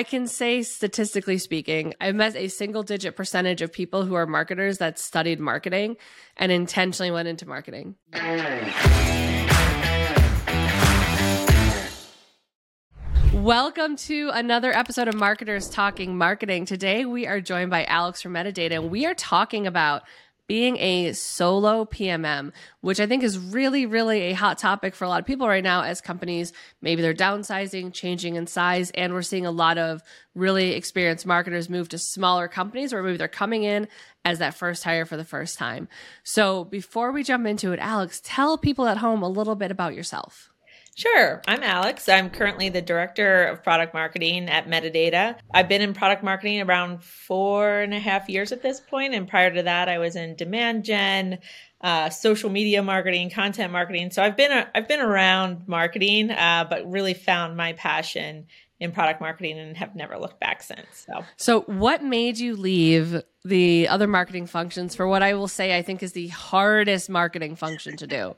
I can say statistically speaking, I've met a single digit percentage of people who are marketers that studied marketing and intentionally went into marketing. Welcome to another episode of Marketers Talking Marketing. Today we are joined by Alex from Metadata and we are talking about being a solo PMM, which I think is really, really a hot topic for a lot of people right now as companies maybe they're downsizing, changing in size, and we're seeing a lot of really experienced marketers move to smaller companies or maybe they're coming in as that first hire for the first time. So before we jump into it, Alex, tell people at home a little bit about yourself. Sure. I'm Alex. I'm currently the director of product marketing at Metadata. I've been in product marketing around four and a half years at this point, and prior to that, I was in demand gen, uh, social media marketing, content marketing. So I've been a, I've been around marketing, uh, but really found my passion in product marketing and have never looked back since. So, so what made you leave the other marketing functions for what I will say I think is the hardest marketing function to do?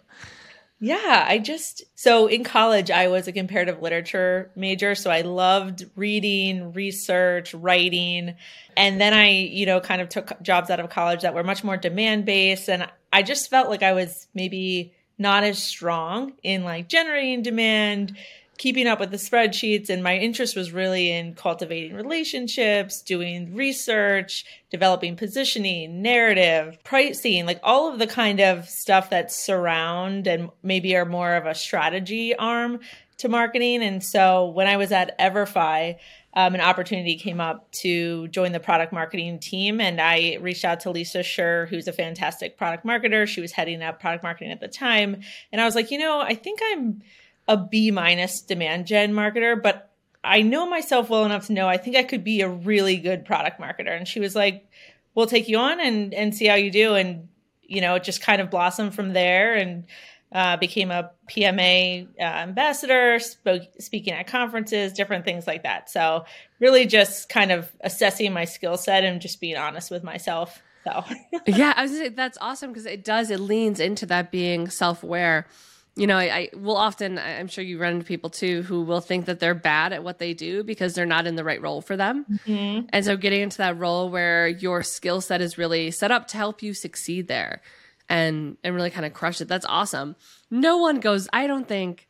Yeah, I just so in college I was a comparative literature major, so I loved reading, research, writing. And then I, you know, kind of took jobs out of college that were much more demand based and I just felt like I was maybe not as strong in like generating demand, keeping up with the spreadsheets and my interest was really in cultivating relationships doing research developing positioning narrative pricing like all of the kind of stuff that surround and maybe are more of a strategy arm to marketing. And so when i was at everfi um, an opportunity came up to join the product marketing team and i reached out to lisa scher who's a fantastic product marketer. She was heading up product marketing at the time. And i was like you know i think i'm a B minus demand gen marketer, but I know myself well enough to know I think I could be a really good product marketer. And she was like, "We'll take you on and and see how you do." And you know, it just kind of blossomed from there and uh, became a PMA uh, ambassador, spoke, speaking at conferences, different things like that. So really, just kind of assessing my skill set and just being honest with myself. So yeah, I was say, that's awesome because it does it leans into that being self aware you know, I, I, will often, I'm sure you run into people too who will think that they're bad at what they do because they're not in the right role for them. Mm-hmm. And so getting into that role where your skill set is really set up to help you succeed there and, and really kind of crush it. That's awesome. No one goes, I don't think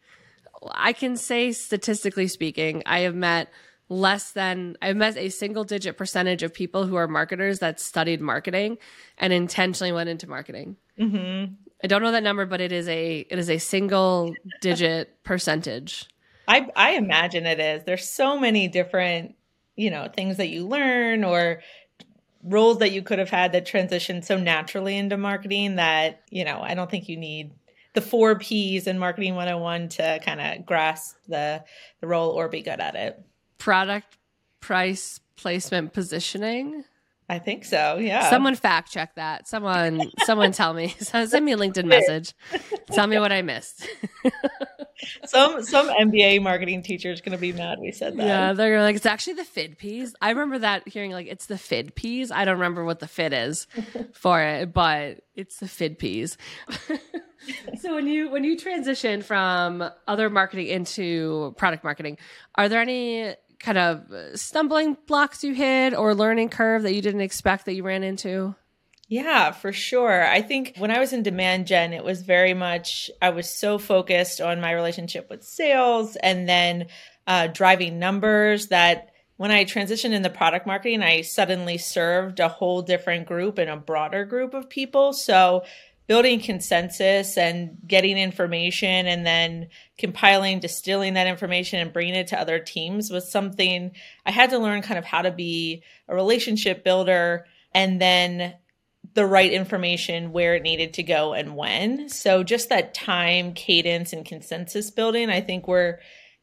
I can say statistically speaking, I have met less than I've met a single digit percentage of people who are marketers that studied marketing and intentionally went into marketing. Mm-hmm. I don't know that number, but it is a it is a single digit percentage. I I imagine it is. There's so many different, you know, things that you learn or roles that you could have had that transition so naturally into marketing that, you know, I don't think you need the four P's in marketing 101 to kind of grasp the the role or be good at it. Product, price, placement, positioning. I think so. Yeah. Someone fact check that. Someone, someone tell me. Send me a LinkedIn message. tell me what I missed. some some MBA marketing teacher is going to be mad we said that. Yeah, they're going like it's actually the FIDPs. I remember that hearing like it's the FIDPs. I don't remember what the fit is for it, but it's the FIDPs. so when you when you transition from other marketing into product marketing, are there any kind of stumbling blocks you hit or learning curve that you didn't expect that you ran into? Yeah, for sure. I think when I was in demand gen, it was very much, I was so focused on my relationship with sales and then uh, driving numbers that when I transitioned in the product marketing, I suddenly served a whole different group and a broader group of people. So building consensus and getting information and then compiling, distilling that information and bringing it to other teams was something I had to learn kind of how to be a relationship builder and then the right information where it needed to go and when. So just that time, cadence, and consensus building, I think were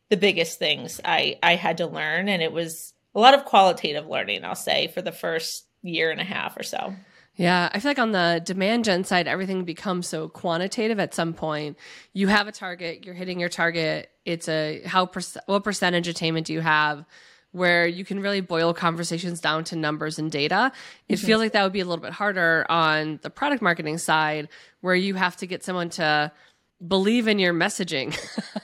the biggest things I, I had to learn. And it was a lot of qualitative learning, I'll say, for the first year and a half or so. Yeah, I feel like on the demand gen side, everything becomes so quantitative at some point. You have a target, you're hitting your target. It's a how per- what percentage attainment do you have? Where you can really boil conversations down to numbers and data. It mm-hmm. feels like that would be a little bit harder on the product marketing side, where you have to get someone to believe in your messaging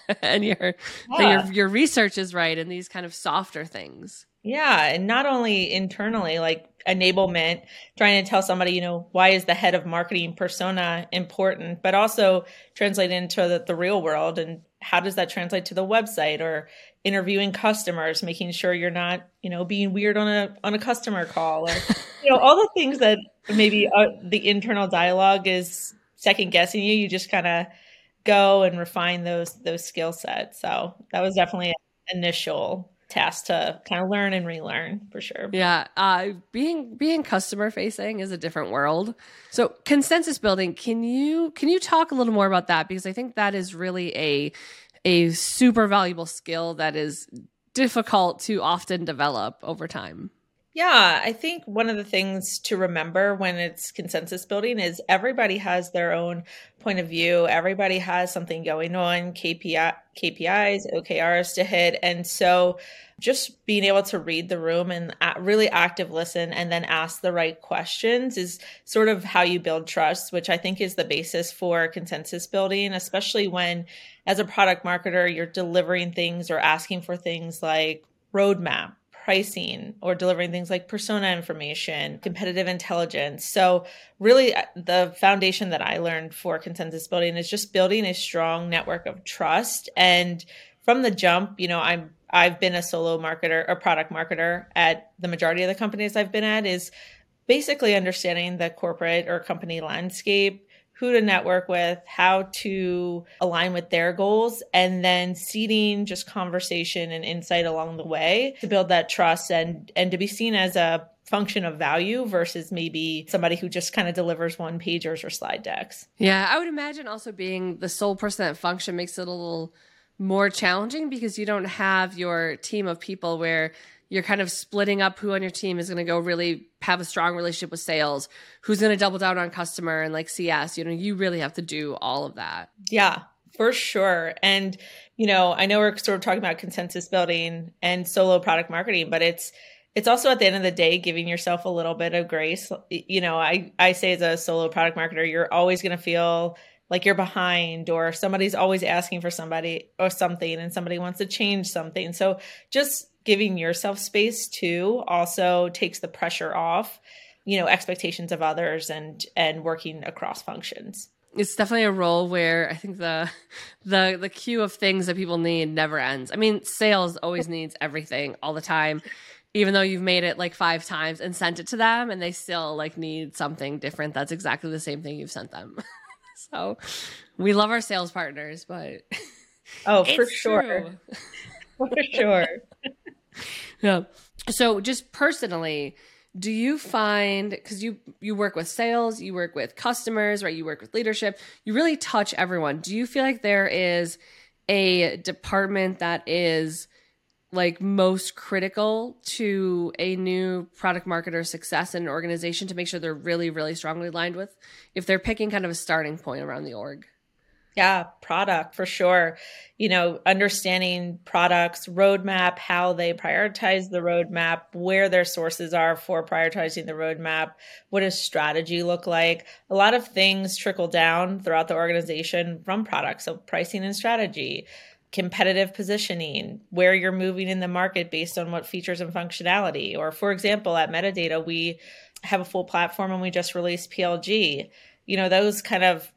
and your, yeah. your your research is right and these kind of softer things. Yeah. And not only internally, like enablement, trying to tell somebody, you know, why is the head of marketing persona important, but also translate into the, the real world and how does that translate to the website or interviewing customers, making sure you're not, you know, being weird on a on a customer call or you know, all the things that maybe uh, the internal dialogue is second guessing you, you just kind of go and refine those those skill sets. So, that was definitely an initial task to kind of learn and relearn for sure. Yeah, uh, being being customer facing is a different world. So consensus building, can you can you talk a little more about that because I think that is really a a super valuable skill that is difficult to often develop over time. Yeah, I think one of the things to remember when it's consensus building is everybody has their own point of view. Everybody has something going on, KPI, KPIs, OKRs to hit. And so just being able to read the room and really active listen and then ask the right questions is sort of how you build trust, which I think is the basis for consensus building, especially when as a product marketer, you're delivering things or asking for things like roadmap pricing or delivering things like persona information, competitive intelligence. So, really, uh, the foundation that I learned for consensus building is just building a strong network of trust. And from the jump, you know, I'm I've been a solo marketer or product marketer at the majority of the companies I've been at is basically understanding the corporate or company landscape who to network with, how to align with their goals, and then seeding just conversation and insight along the way to build that trust and and to be seen as a function of value versus maybe somebody who just kind of delivers one pagers or slide decks. Yeah, I would imagine also being the sole person that function makes it a little more challenging because you don't have your team of people where you're kind of splitting up who on your team is going to go really have a strong relationship with sales, who's going to double down on customer and like CS. You know, you really have to do all of that. Yeah, for sure. And, you know, I know we're sort of talking about consensus building and solo product marketing, but it's, it's also at the end of the day giving yourself a little bit of grace. You know, I, I say as a solo product marketer, you're always going to feel like you're behind or somebody's always asking for somebody or something and somebody wants to change something. So just giving yourself space too also takes the pressure off you know expectations of others and and working across functions. It's definitely a role where i think the the the queue of things that people need never ends. I mean sales always needs everything all the time even though you've made it like five times and sent it to them and they still like need something different. That's exactly the same thing you've sent them so we love our sales partners but oh for sure for sure yeah. So just personally, do you find because you you work with sales, you work with customers, right? You work with leadership. You really touch everyone. Do you feel like there is a department that is like most critical to a new product marketer success in an organization to make sure they're really really strongly aligned with if they're picking kind of a starting point around the org yeah, product for sure. You know, understanding products, roadmap, how they prioritize the roadmap, where their sources are for prioritizing the roadmap, what does strategy look like? A lot of things trickle down throughout the organization from products. So, pricing and strategy, competitive positioning, where you're moving in the market based on what features and functionality. Or, for example, at Metadata, we have a full platform and we just released PLG. You know, those kind of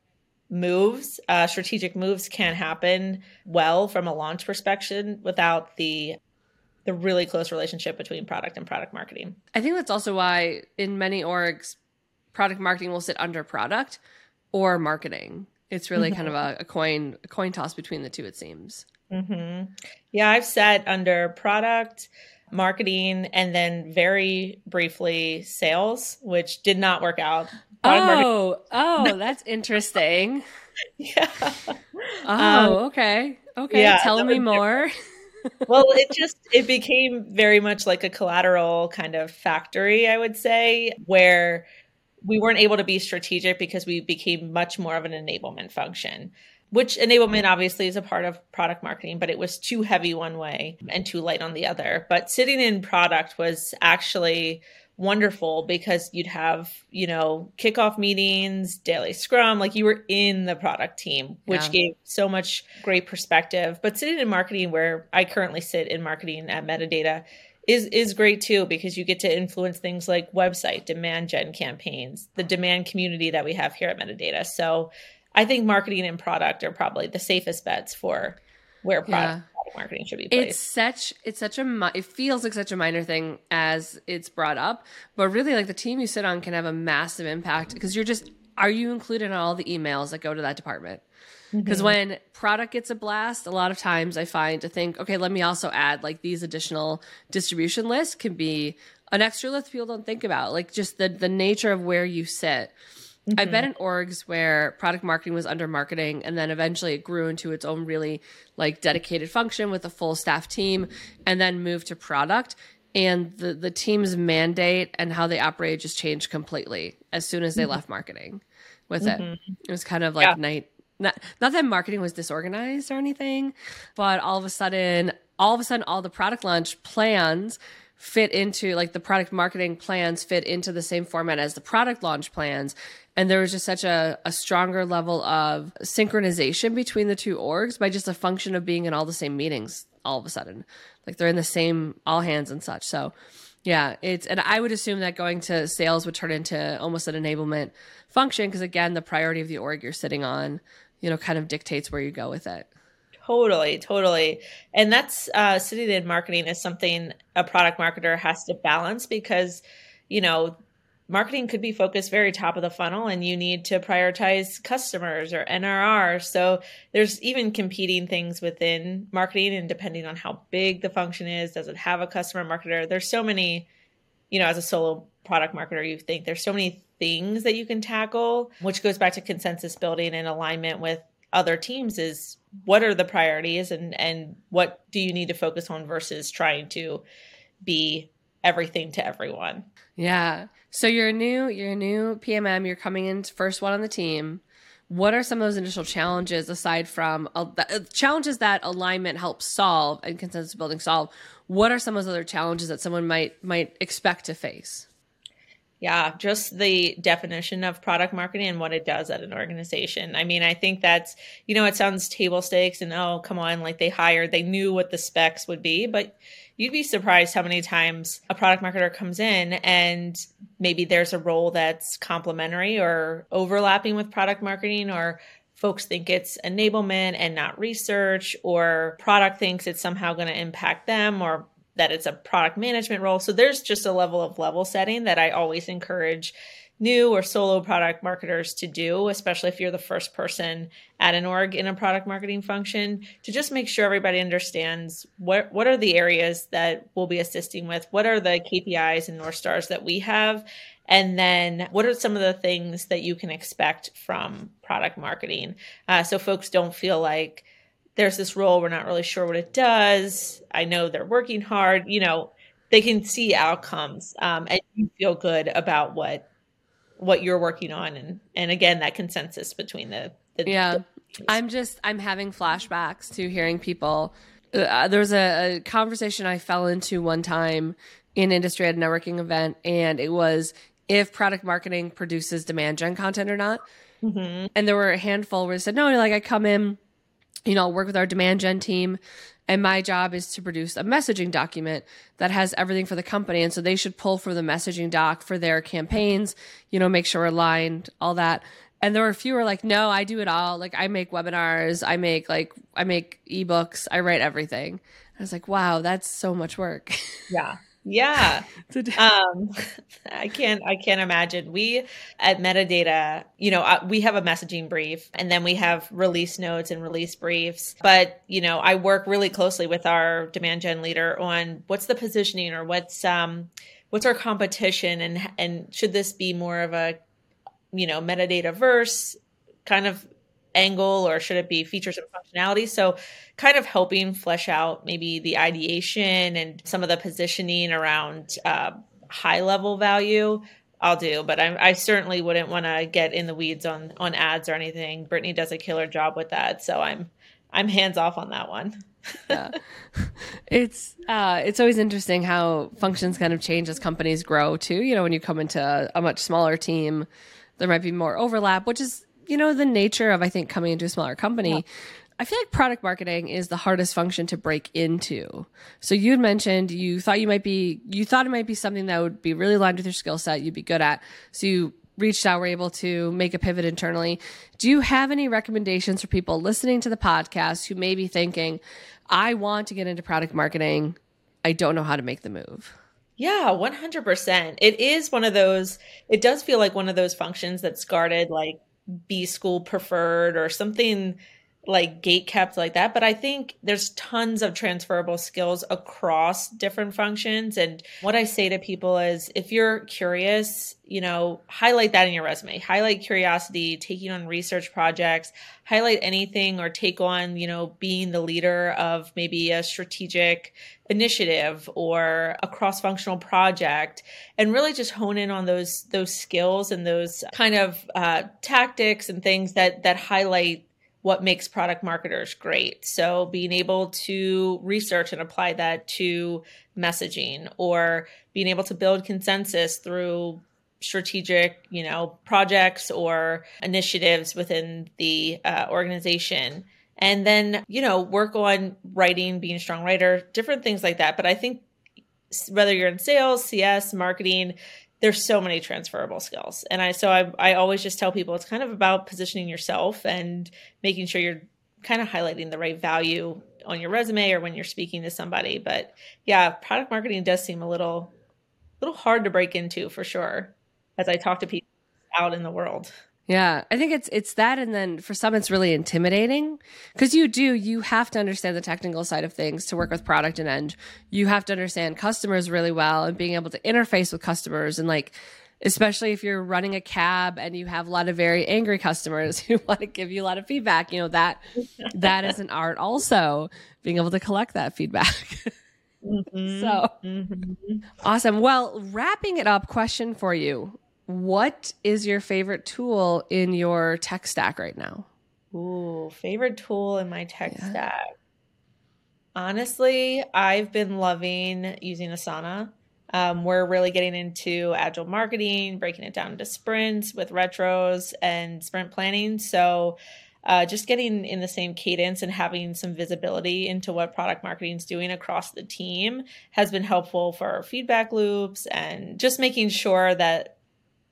moves, uh, strategic moves can happen well from a launch perspective without the the really close relationship between product and product marketing. I think that's also why in many orgs, product marketing will sit under product or marketing. It's really mm-hmm. kind of a, a, coin a coin toss between the two. It seems. Mm-hmm. Yeah, I've sat under product marketing and then very briefly sales, which did not work out. Oh, oh, that's interesting. yeah. Oh, um, okay. Okay. Yeah, Tell me more. well, it just it became very much like a collateral kind of factory, I would say, where we weren't able to be strategic because we became much more of an enablement function which enablement obviously is a part of product marketing, but it was too heavy one way and too light on the other. But sitting in product was actually wonderful because you'd have, you know, kickoff meetings, daily scrum, like you were in the product team, which yeah. gave so much great perspective. But sitting in marketing, where I currently sit in marketing at Metadata, is is great too because you get to influence things like website demand gen campaigns, the demand community that we have here at Metadata. So I think marketing and product are probably the safest bets for where product, yeah. product marketing should be placed. It's such it's such a it feels like such a minor thing as it's brought up, but really like the team you sit on can have a massive impact because you're just are you included in all the emails that go to that department? Because mm-hmm. when product gets a blast, a lot of times I find to think, okay, let me also add like these additional distribution lists can be an extra list people don't think about, like just the the nature of where you sit. Mm-hmm. I've been in orgs where product marketing was under marketing and then eventually it grew into its own really like dedicated function with a full staff team and then moved to product and the the team's mandate and how they operate just changed completely as soon as they mm-hmm. left marketing with it. Mm-hmm. It was kind of like yeah. night not, not that marketing was disorganized or anything, but all of a sudden, all of a sudden, all the product launch plans fit into like the product marketing plans fit into the same format as the product launch plans. And there was just such a, a stronger level of synchronization between the two orgs by just a function of being in all the same meetings all of a sudden. Like they're in the same all hands and such. So yeah, it's and I would assume that going to sales would turn into almost an enablement function because again, the priority of the org you're sitting on you know, kind of dictates where you go with it. Totally, totally. And that's uh, city marketing is something a product marketer has to balance because, you know, marketing could be focused very top of the funnel and you need to prioritize customers or NRR. So there's even competing things within marketing and depending on how big the function is, does it have a customer marketer? There's so many, you know, as a solo product marketer, you think there's so many things that you can tackle, which goes back to consensus building and alignment with other teams is what are the priorities and and what do you need to focus on versus trying to be everything to everyone. Yeah. So you're new, you're new PMM, you're coming in first one on the team. What are some of those initial challenges aside from uh, uh challenges that alignment helps solve and consensus building solve? What are some of those other challenges that someone might might expect to face? Yeah, just the definition of product marketing and what it does at an organization. I mean, I think that's, you know, it sounds table stakes and oh, come on, like they hired, they knew what the specs would be, but you'd be surprised how many times a product marketer comes in and maybe there's a role that's complementary or overlapping with product marketing or folks think it's enablement and not research or product thinks it's somehow going to impact them or that it's a product management role. So there's just a level of level setting that I always encourage new or solo product marketers to do, especially if you're the first person at an org in a product marketing function, to just make sure everybody understands what what are the areas that we'll be assisting with, what are the KPIs and North Stars that we have, and then what are some of the things that you can expect from product marketing, uh, so folks don't feel like there's this role we're not really sure what it does. I know they're working hard you know they can see outcomes um, and you feel good about what what you're working on and and again that consensus between the, the yeah. the i'm just i'm having flashbacks to hearing people uh, there was a, a conversation i fell into one time in industry at a networking event and it was if product marketing produces demand gen content or not. Mm-hmm. and there were a handful where they said no like i come in you know, work with our demand gen team. And my job is to produce a messaging document that has everything for the company. And so they should pull for the messaging doc for their campaigns, you know, make sure we're aligned, all that. And there were a few were like, no, I do it all. Like I make webinars, I make like, I make ebooks, I write everything. I was like, wow, that's so much work. Yeah. Yeah. um, I can't, I can't imagine. We at Metadata, you know, uh, we have a messaging brief and then we have release notes and release briefs. But, you know, I work really closely with our demand gen leader on what's the positioning or what's, um, what's our competition and, and should this be more of a, you know, metadata verse kind of angle or should it be features and functionality? So, kind of helping flesh out maybe the ideation and some of the positioning around uh, high level value. I'll do, but I, I certainly wouldn't want to get in the weeds on on ads or anything. Brittany does a killer job with that, so I'm I'm hands off on that one. yeah. It's uh it's always interesting how functions kind of change as companies grow too. You know, when you come into a, a much smaller team, there might be more overlap, which is you know the nature of I think coming into a smaller company. Yeah. I feel like product marketing is the hardest function to break into. So you had mentioned you thought you might be, you thought it might be something that would be really aligned with your skill set, you'd be good at. So you reached out, were able to make a pivot internally. Do you have any recommendations for people listening to the podcast who may be thinking, I want to get into product marketing, I don't know how to make the move? Yeah, 100%. It is one of those, it does feel like one of those functions that's guarded like B school preferred or something like gate kept like that but i think there's tons of transferable skills across different functions. And what i say to people is if you're curious you know highlight that in your resume. Highlight curiosity taking on research projects. Highlight anything or take on you know being the leader of maybe a strategic initiative or a cross functional project and really just hone in on those those skills and those kind of uh, tactics and things that that highlight what makes product marketers great. So being able to research and apply that to messaging or being able to build consensus through strategic, you know, projects or initiatives within the uh, organization. And then, you know, work on writing, being a strong writer, different things like that. But I think whether you're in sales, CS, marketing, there's so many transferable skills. And I so I I always just tell people it's kind of about positioning yourself and making sure you're kind of highlighting the right value on your resume or when you're speaking to somebody. But yeah, product marketing does seem a little a little hard to break into for sure as I talk to people out in the world. Yeah, I think it's it's that, and then for some it's really intimidating because you do you have to understand the technical side of things to work with product and end. You have to understand customers really well and being able to interface with customers and like especially if you're running a CAB and you have a lot of very angry customers who want to give you a lot of feedback. You know that that is an art also being able to collect that feedback. Mm-hmm. so mm-hmm. awesome. Well, wrapping it up, question for you what is your favorite tool in your tech stack right now? Ooh, favorite tool in my tech yeah. stack. Honestly, I've been loving using Asana. Um, we're really getting into agile marketing, breaking it down into sprints with retros and sprint planning. So, uh, just getting in the same cadence and having some visibility into what product marketing is doing across the team has been helpful for feedback loops and just making sure that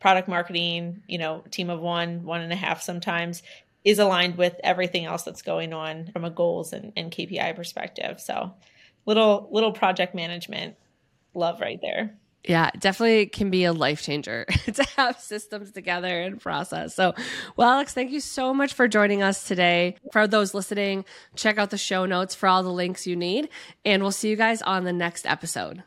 product marketing, you know, team of one, one and a half sometimes is aligned with everything else that's going on from a goals and, and KPI perspective. So little little project management love right there. Yeah, definitely can be a life changer to have systems together and process. So, well, Alex, thank you so much for joining us today. For those listening, check out the show notes for all the links you need, and we'll see you guys on the next episode.